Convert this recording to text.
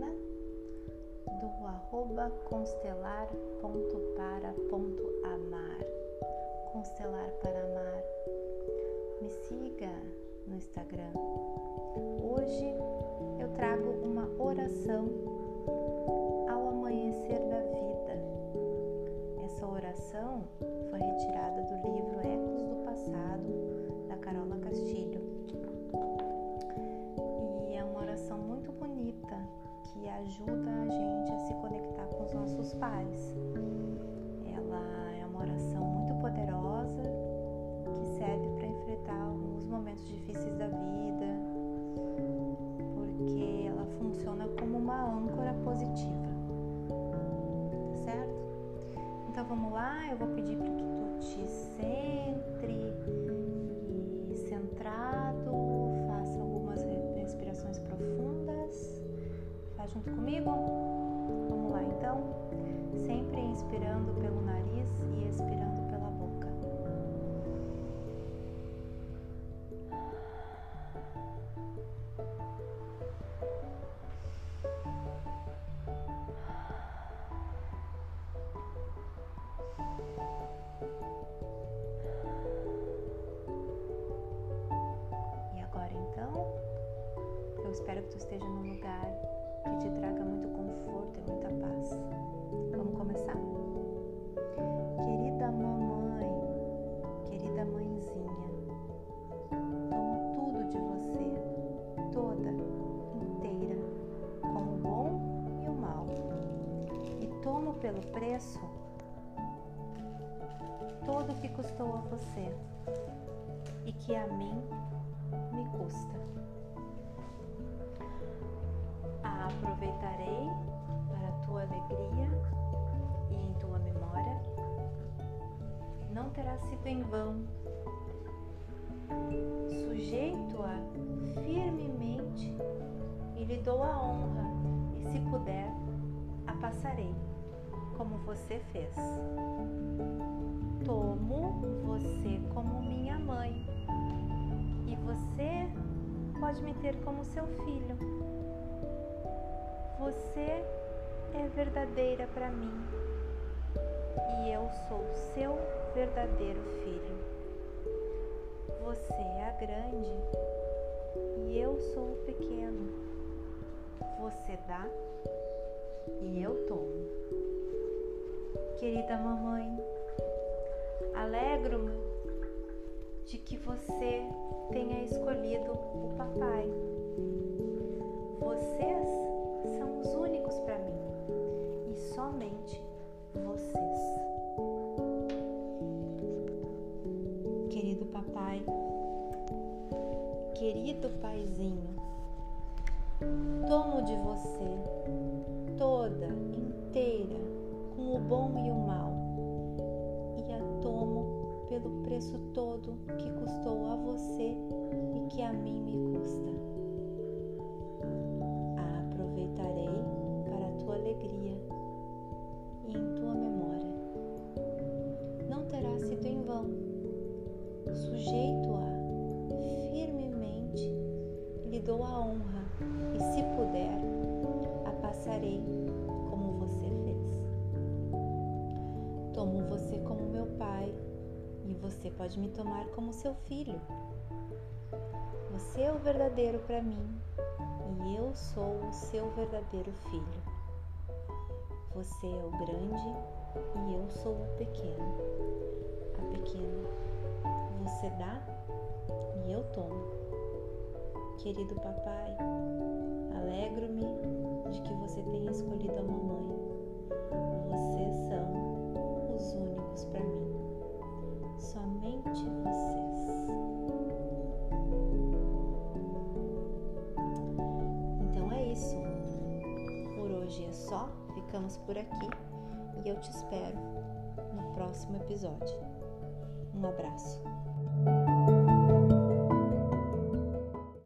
Helena do arroba constelar.para.amar Constelar para amar. Me siga no Instagram. Hoje eu trago uma oração ao amanhecer da vida. Pais. Ela é uma oração muito poderosa que serve para enfrentar os momentos difíceis da vida, porque ela funciona como uma âncora positiva, tá certo? Então vamos lá, eu vou pedir para que tu te centre que tu esteja num lugar que te traga muito conforto e muita paz. Vamos começar? Querida mamãe, querida mãezinha, tomo tudo de você, toda, inteira, com o bom e o mal. E tomo pelo preço todo o que custou a você e que a mim me custa. Aproveitarei para a tua alegria e em tua memória. Não terá sido em vão. Sujeito-a firmemente e lhe dou a honra, e se puder, a passarei, como você fez. Tomo você como minha mãe e você pode me ter como seu filho. Você é verdadeira para mim e eu sou seu verdadeiro filho. Você é a grande e eu sou o pequeno. Você dá e eu tomo. Querida mamãe, alegro-me de que você tenha escolhido o papai. Vocês somente vocês. Querido papai, querido paizinho, tomo de você toda, inteira, com o bom e o mal, e a tomo pelo preço todo que custou a você e que a mim me custa. Sujeito-a firmemente, lhe dou a honra e, se puder, a passarei como você fez. Tomo você como meu pai e você pode me tomar como seu filho. Você é o verdadeiro para mim e eu sou o seu verdadeiro filho. Você é o grande e eu sou o pequeno. Você dá e eu tomo. Querido papai, alegro-me de que você tenha escolhido a mamãe. Vocês são os únicos para mim. Somente vocês. Então é isso. Por hoje é só. Ficamos por aqui e eu te espero no próximo episódio. Um abraço.